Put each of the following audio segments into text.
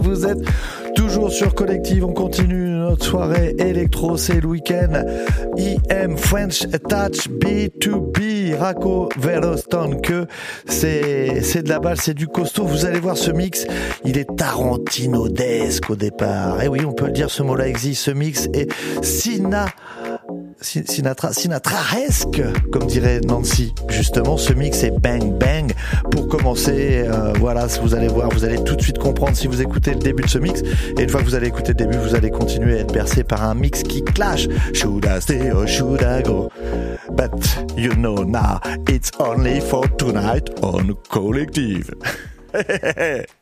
Vous êtes toujours sur Collective, on continue notre soirée électro, c'est le week-end. IM French Touch B2B, Racco Veroston, que c'est, c'est de la balle, c'est du costaud. Vous allez voir ce mix, il est Tarantino-desque au départ. Et eh oui, on peut le dire, ce mot-là existe, ce mix est Sina Sinatra, Sinatraesque, comme dirait Nancy. Justement, ce mix est bang bang. Pour commencer, euh, voilà, vous allez voir, vous allez tout de suite comprendre si vous écoutez le début de ce mix. Et une fois que vous allez écouter le début, vous allez continuer à être bercé par un mix qui clash. Should I stay or should I go? But you know now, it's only for tonight on Collective.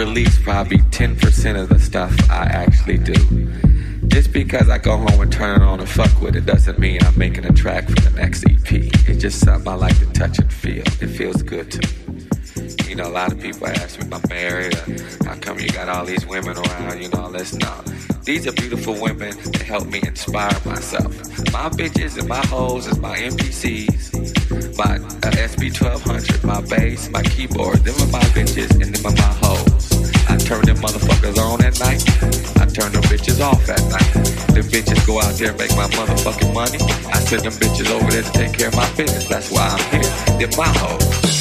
Release probably 10% of the stuff I actually do. Just because I go home and turn it on and fuck with it doesn't mean I'm making a track for the next EP. It's just something I like to touch and feel. It feels good to me. You know, a lot of people ask me I'm married or how come you got all these women around, you know, all this. No. These are beautiful women that help me inspire myself. My bitches and my hoes is my MPCs, my uh, SP1200, my bass, my keyboard. Them are my bitches and them are my hoes. Turn them motherfuckers on at night. I turn them bitches off at night. The bitches go out there and make my motherfucking money. I send them bitches over there to take care of my business. That's why I'm here. They're my hoes.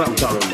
I'm talking.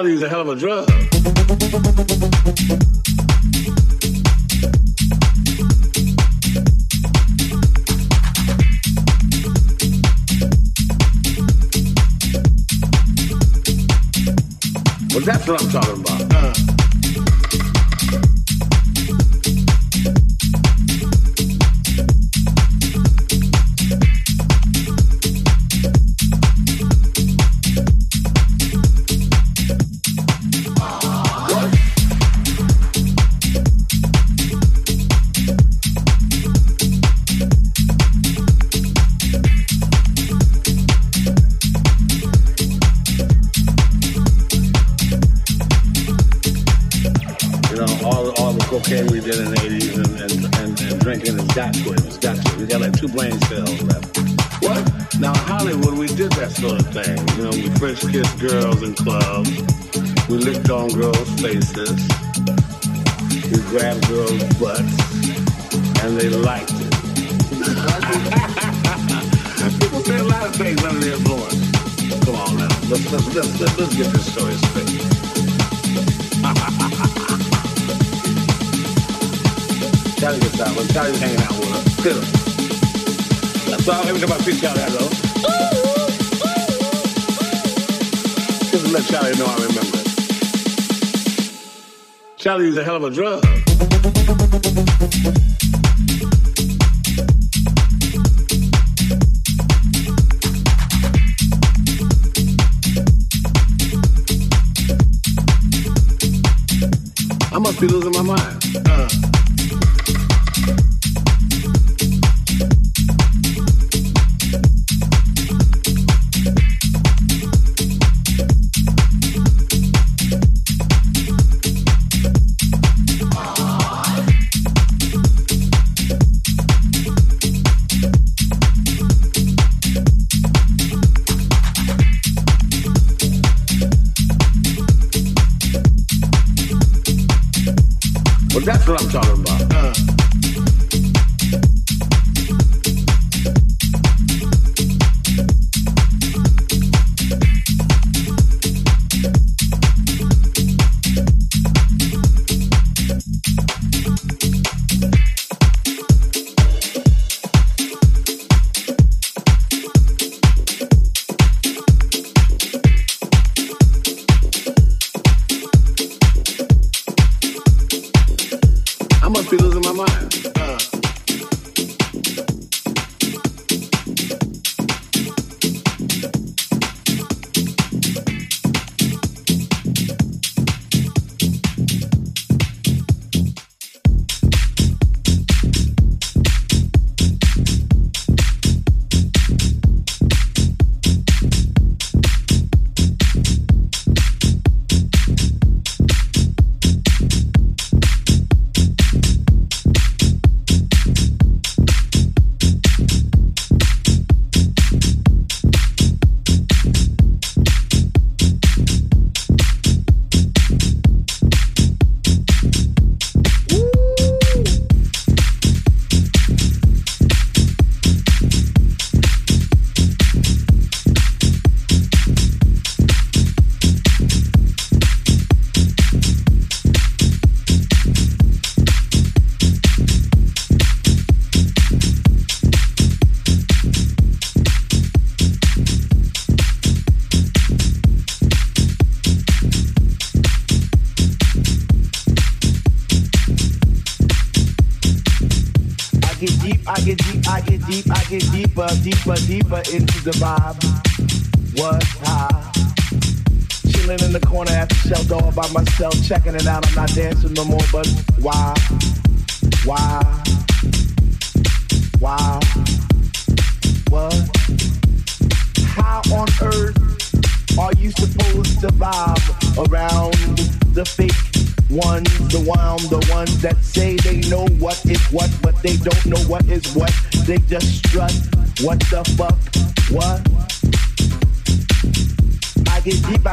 Cali is a hell of a drug. hell of a drug. The vibe. What high? Chilling in the corner at the shelter all by myself, checking it out. I'm not dancing no more, but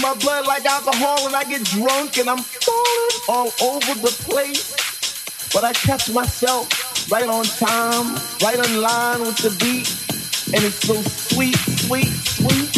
My blood like alcohol and I get drunk and I'm falling all over the place. But I catch myself right on time, right on line with the beat. And it's so sweet, sweet, sweet.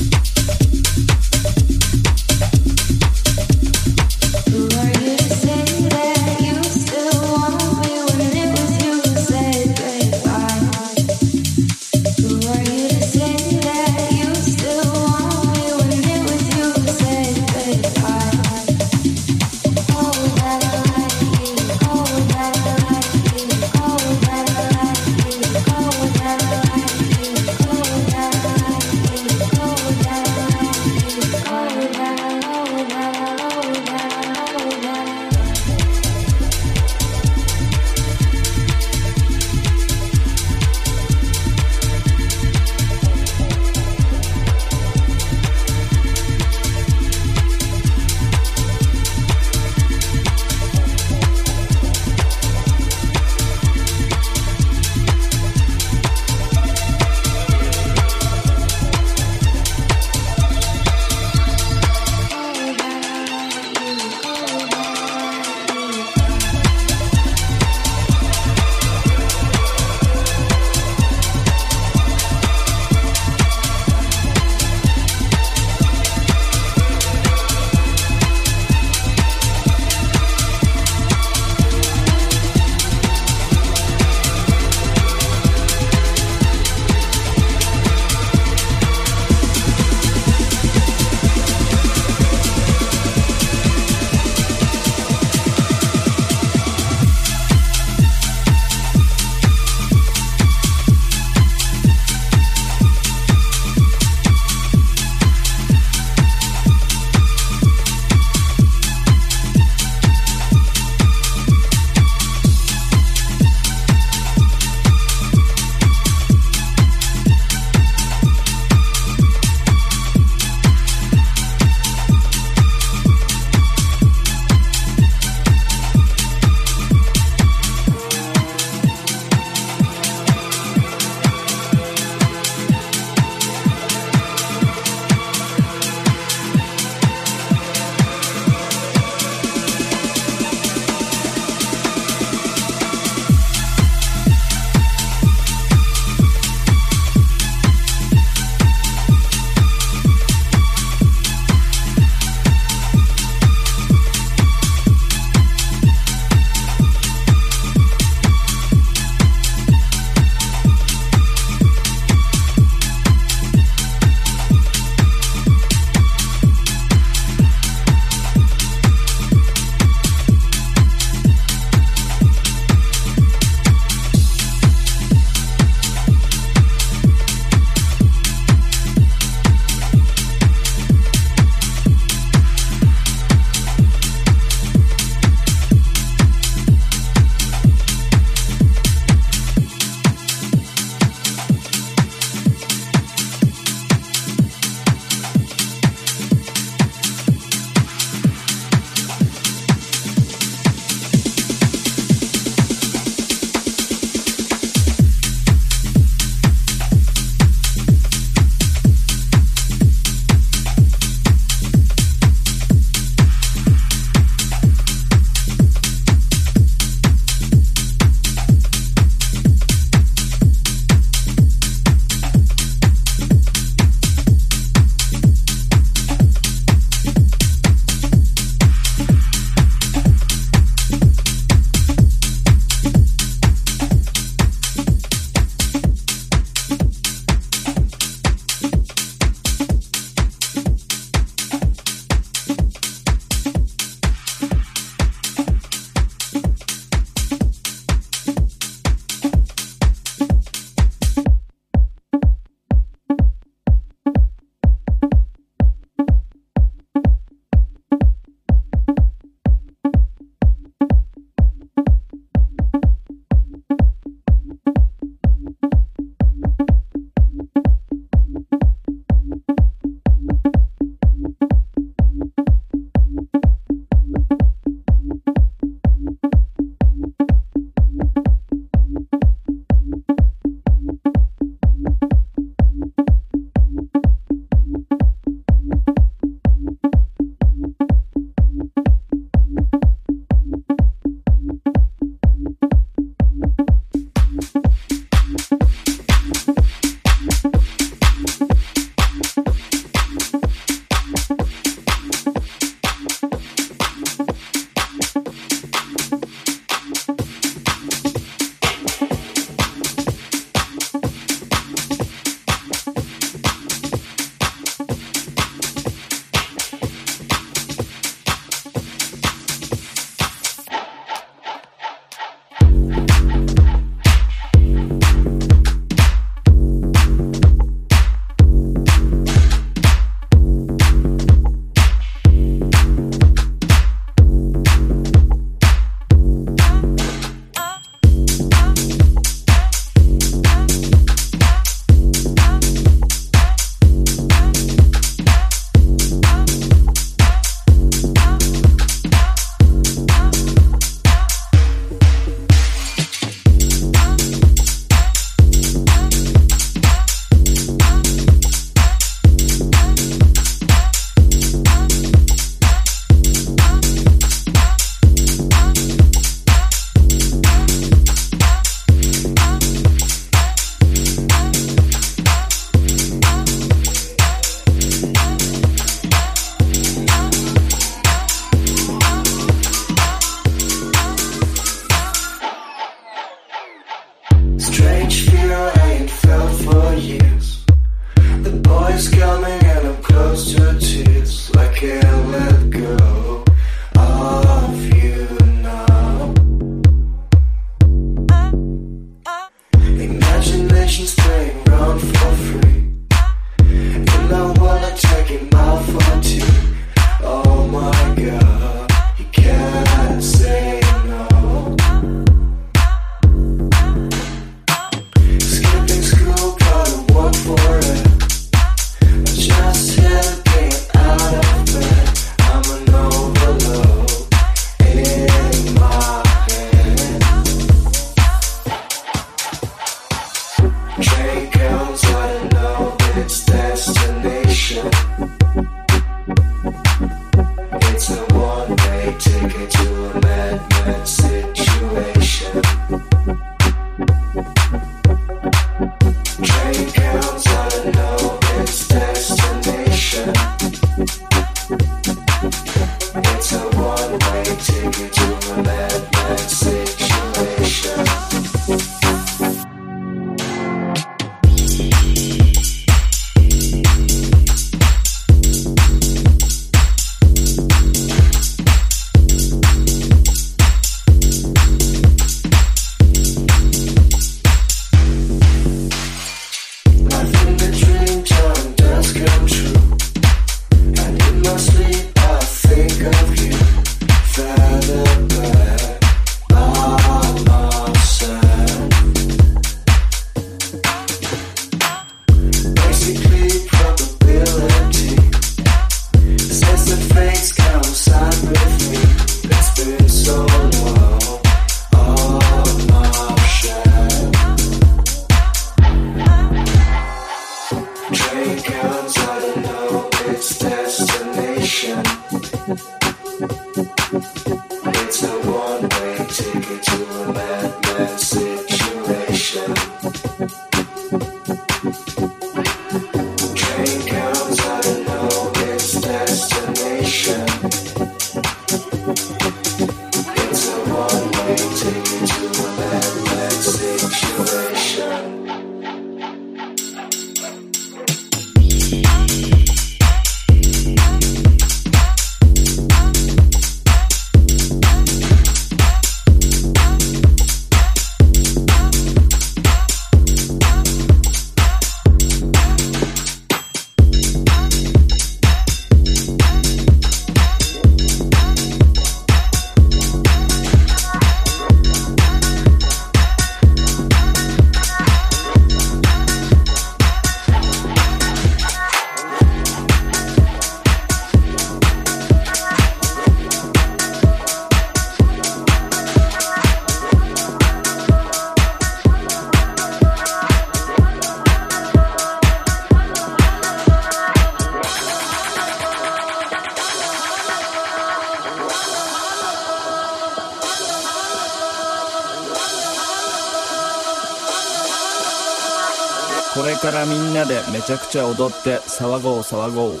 めちゃくちゃ踊って騒ごう騒ごう。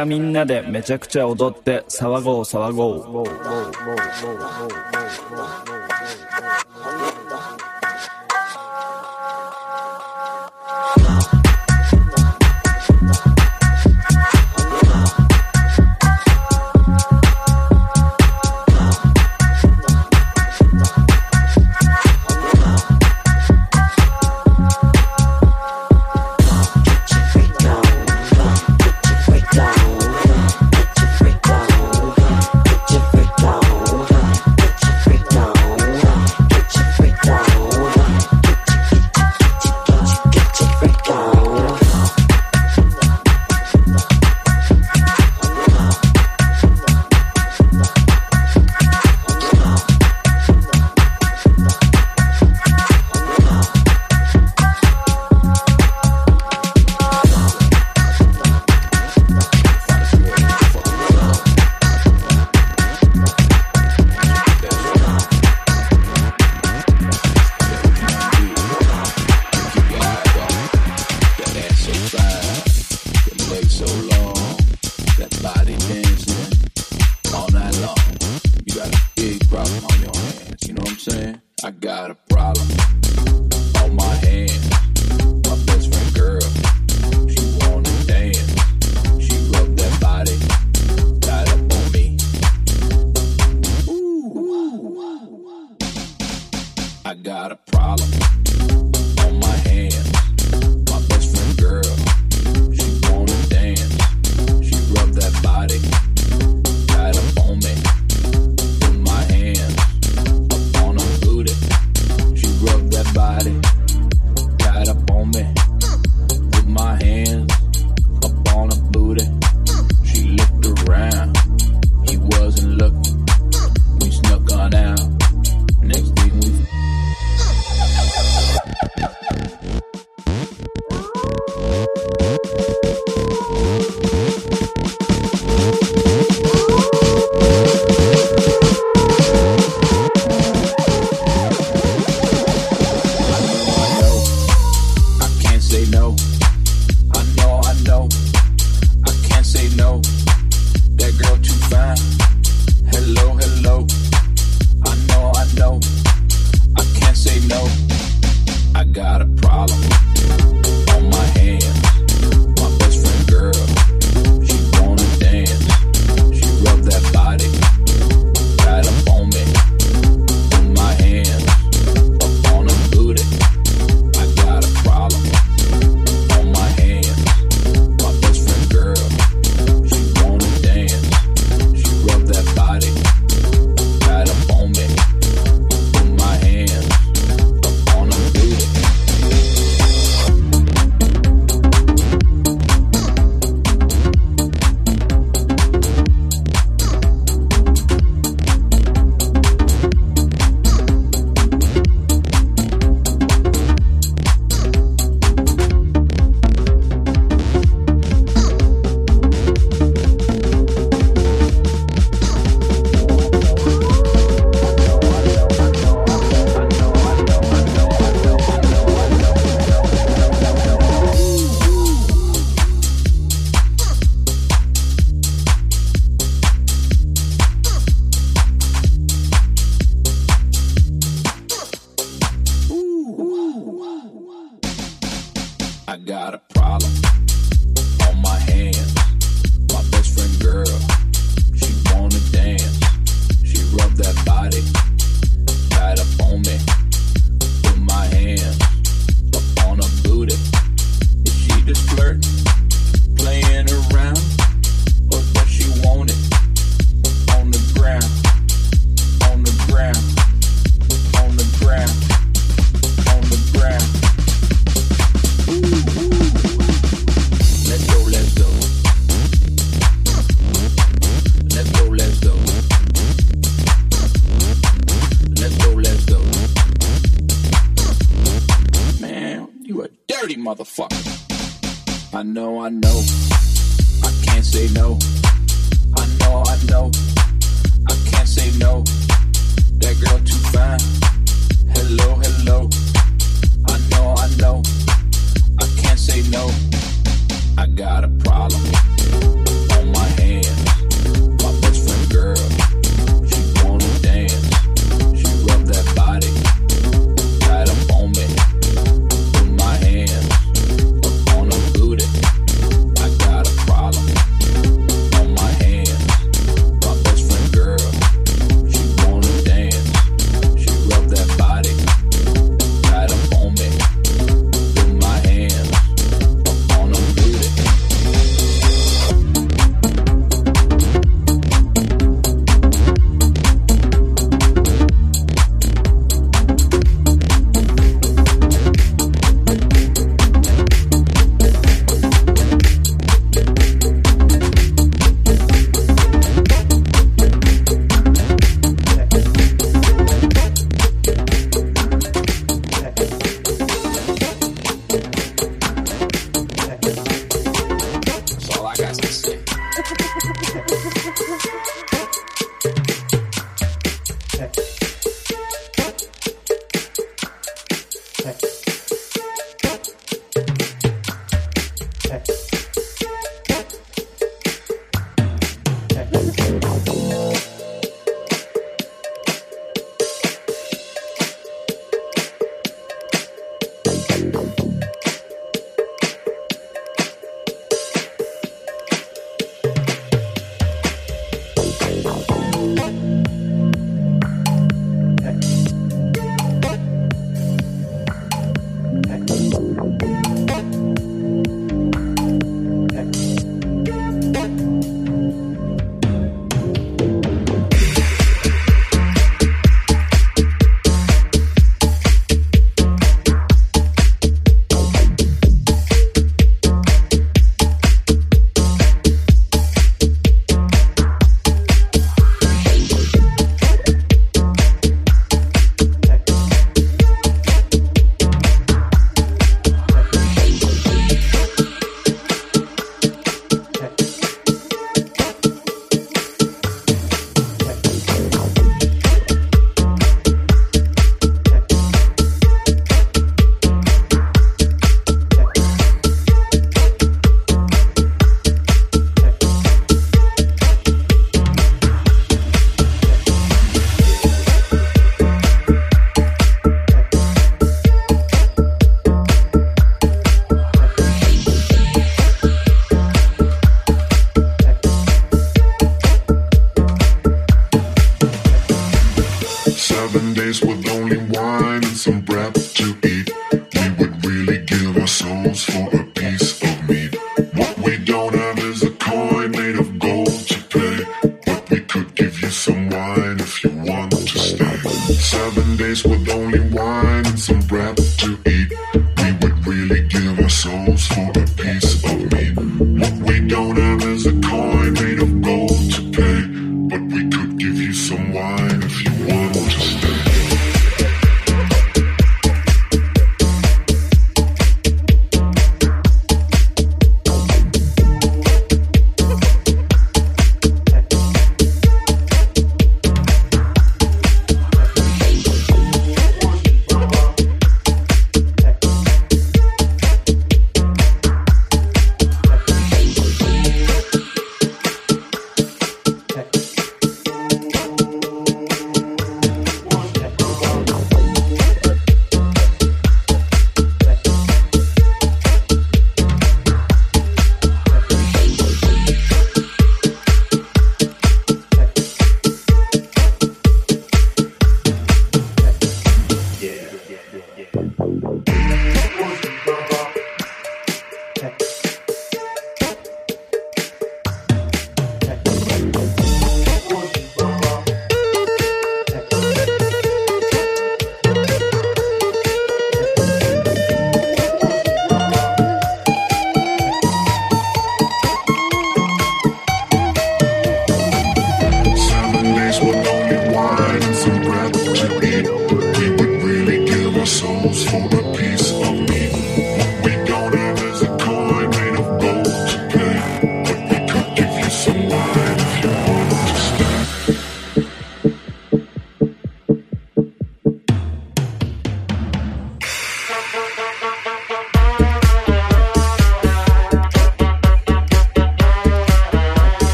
からみんなでめちゃくちゃ踊って騒ごう騒ごう。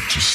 To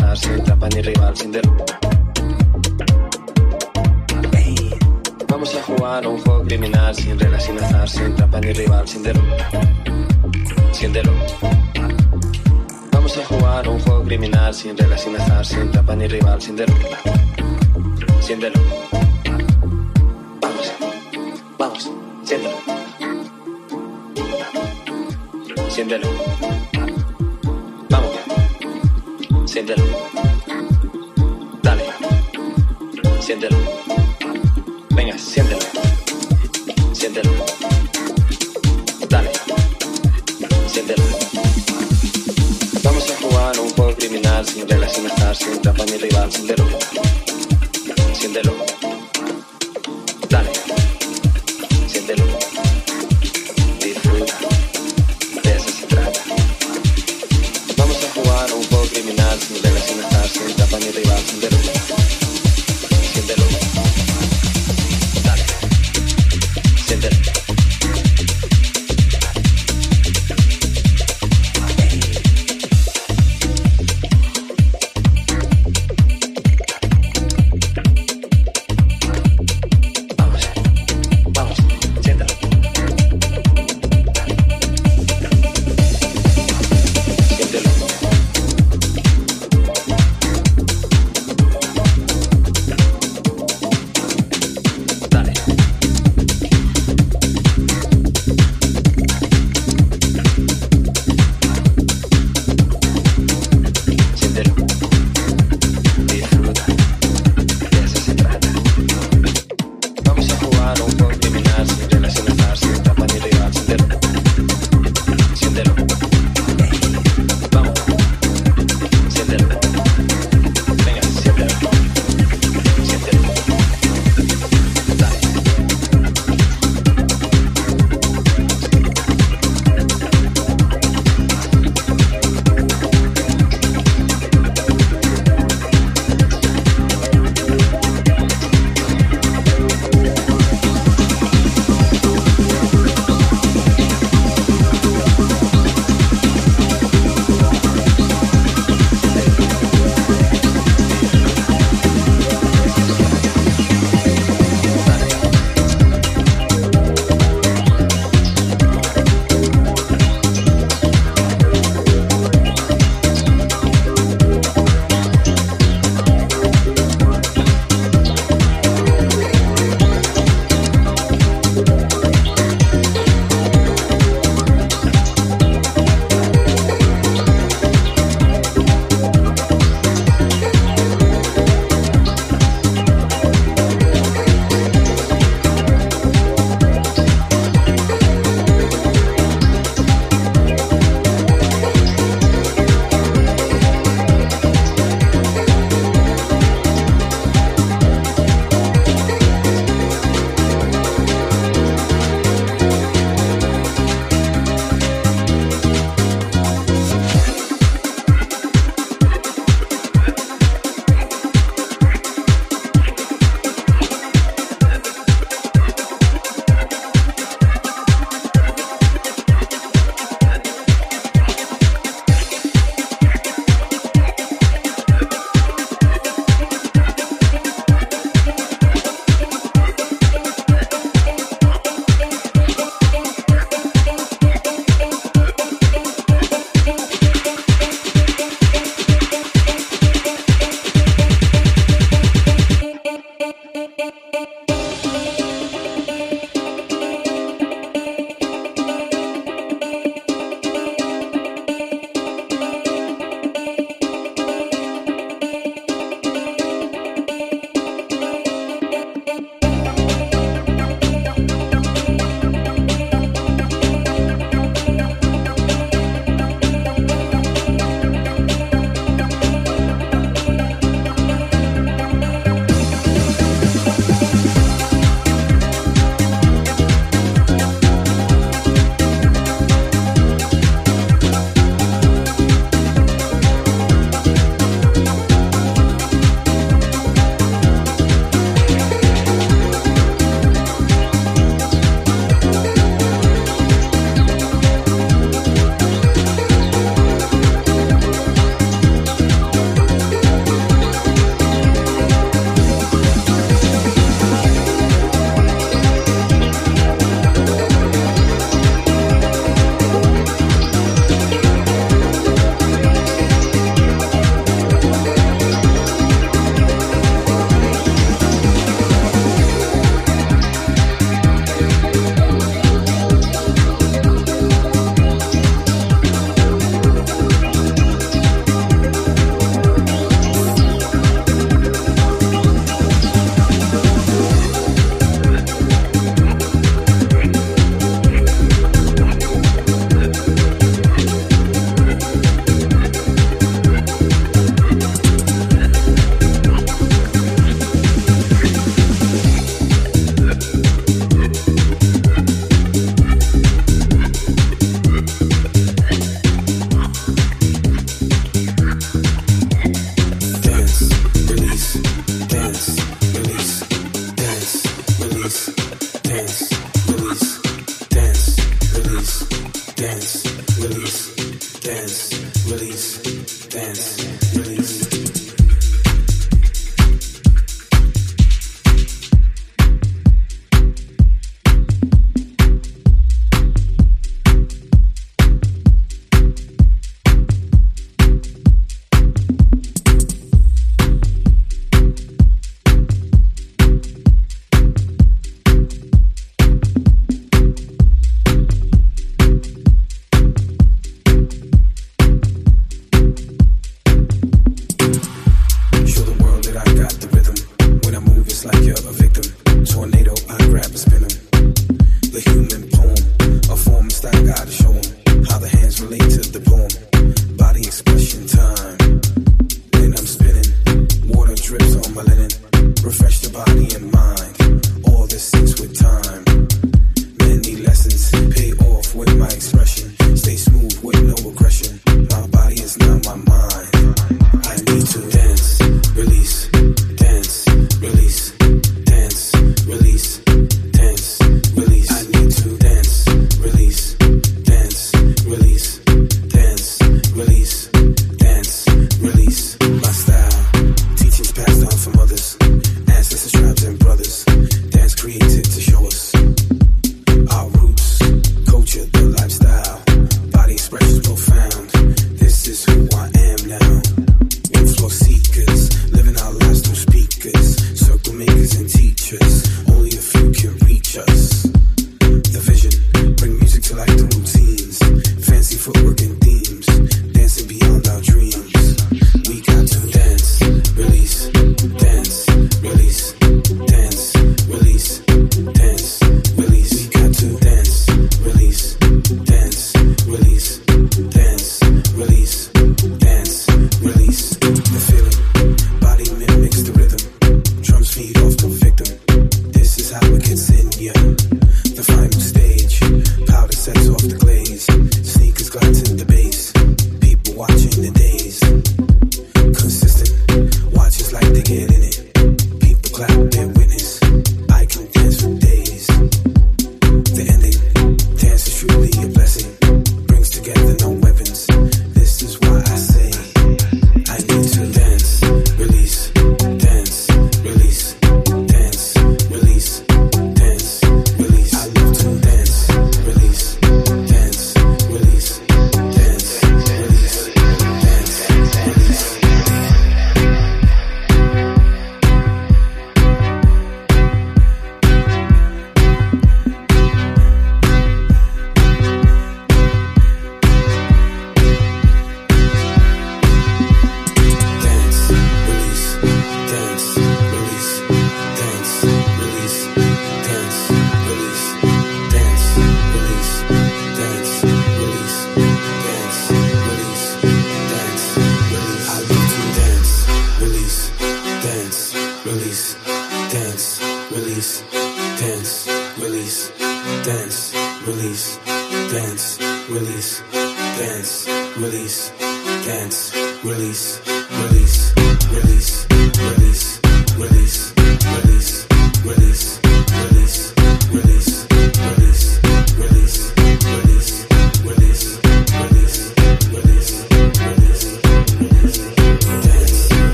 sin sin trampa ni rival, siéntelo. Vamos a jugar un juego criminal sin reglas, sin azar, sin trampa ni rival, siéntelo. Siéntelo. Vamos a jugar un juego criminal sin reglas, sin azar, sin trampa ni rival, siéntelo. Siéntelo. Vamos, vamos, siéntelo. Siéntelo. Siéntelo. Venga, siéntelo. Siéntelo. Dale, siéntelo. Vamos a jugar un juego criminal sin sin azar, sin trampa ni rival, siéntelo. Siéntelo.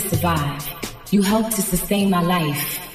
To survive. You help to sustain my life.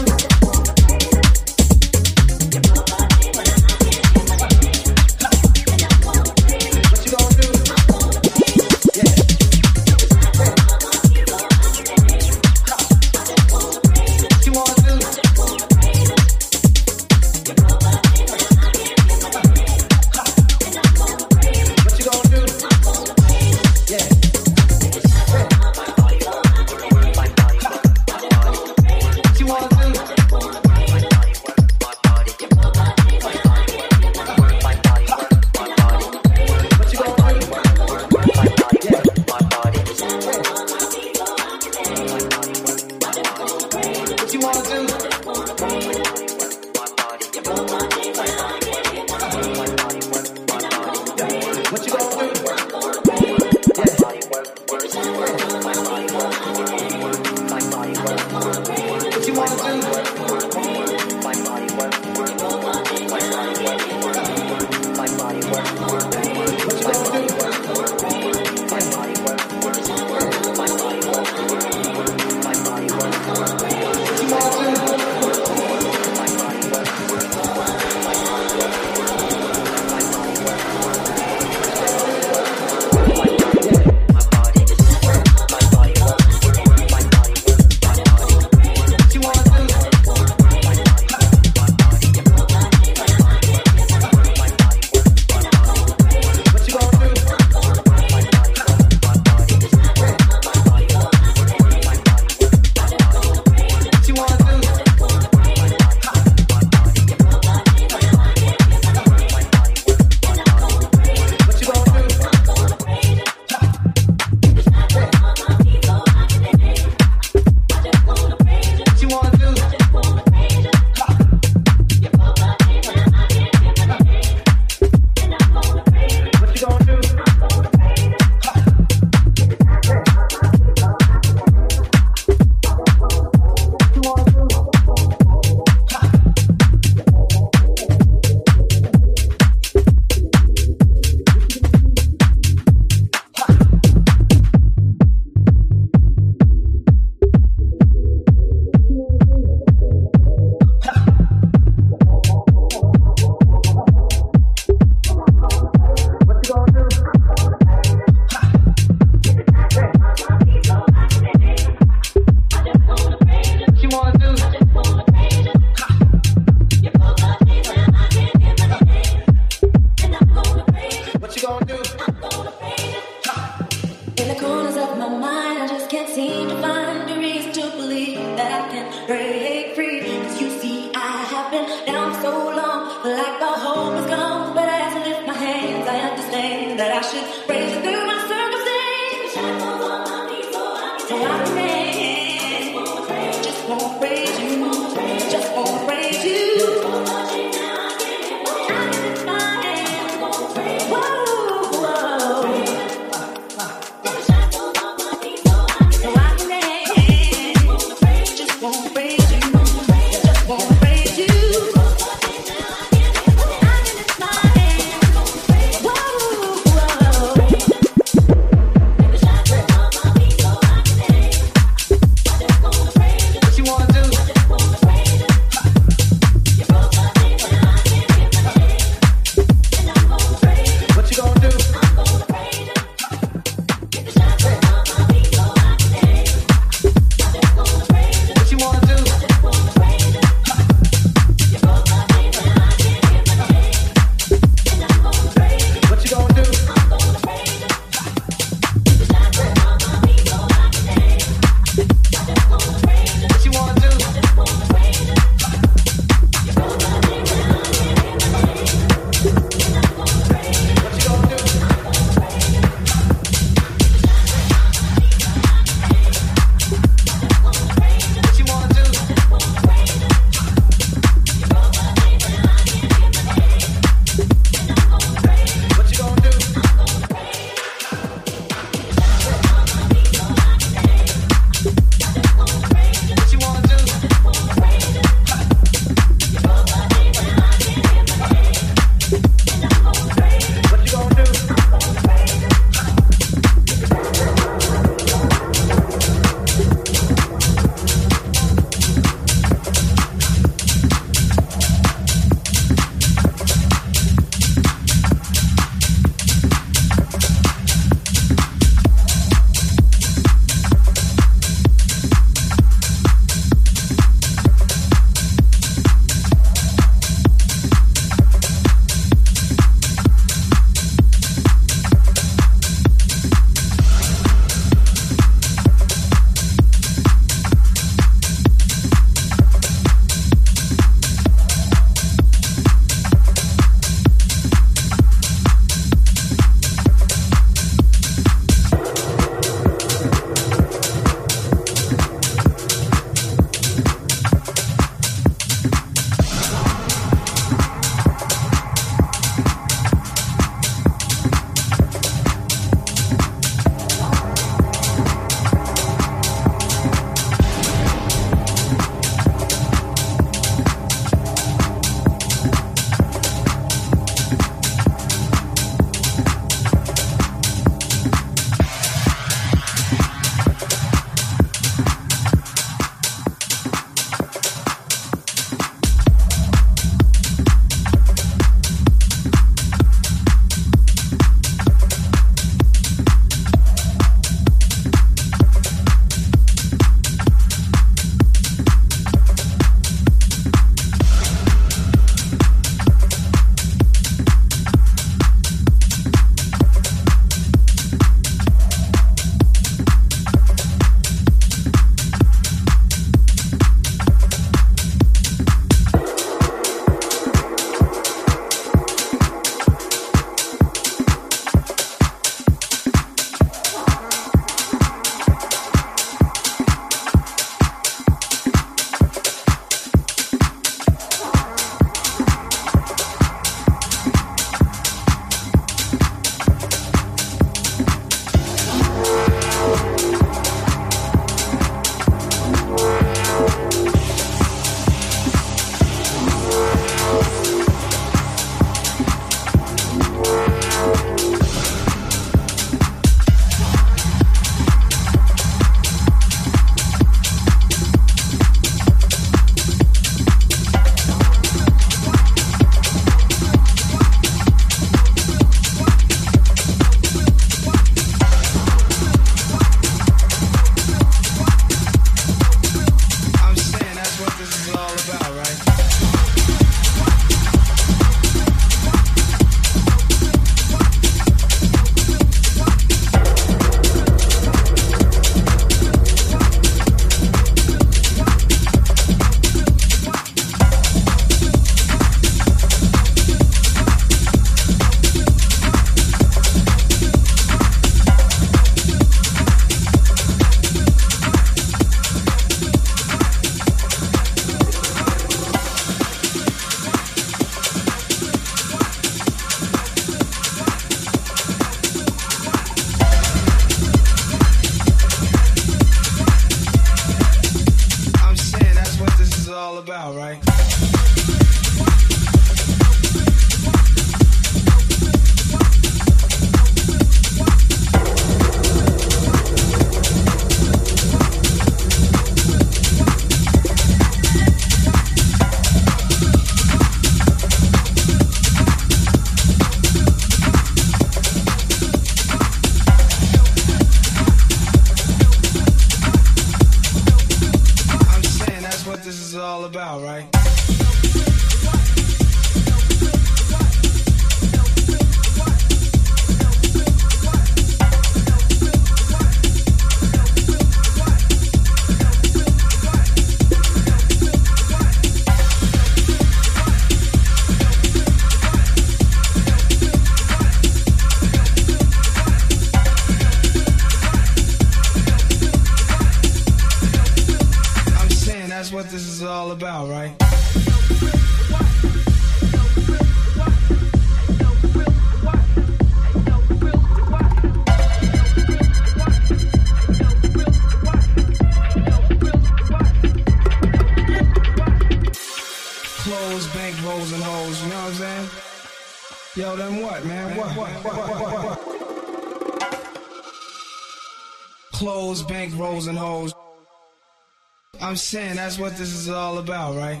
I'm saying that's what this is all about, right?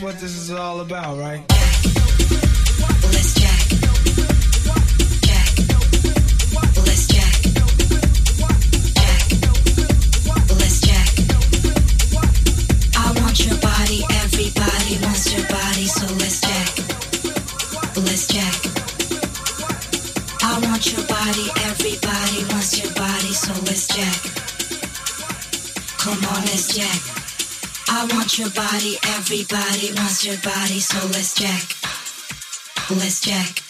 that's what this is all about, right? your body, everybody wants your body, so let's jack. Let's jack.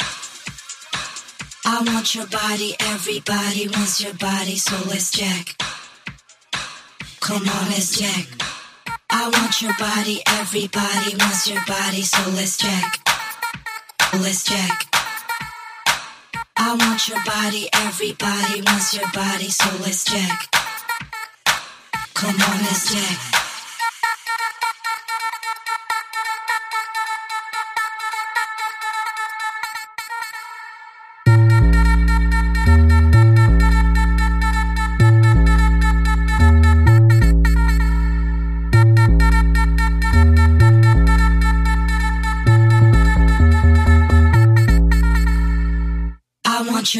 I want your body, everybody wants your body, so let's jack. Come on, let's jack. I want your body, everybody wants your body, so let's jack. Let's. I want your body, everybody wants your body, so let's. Come on, let's jack.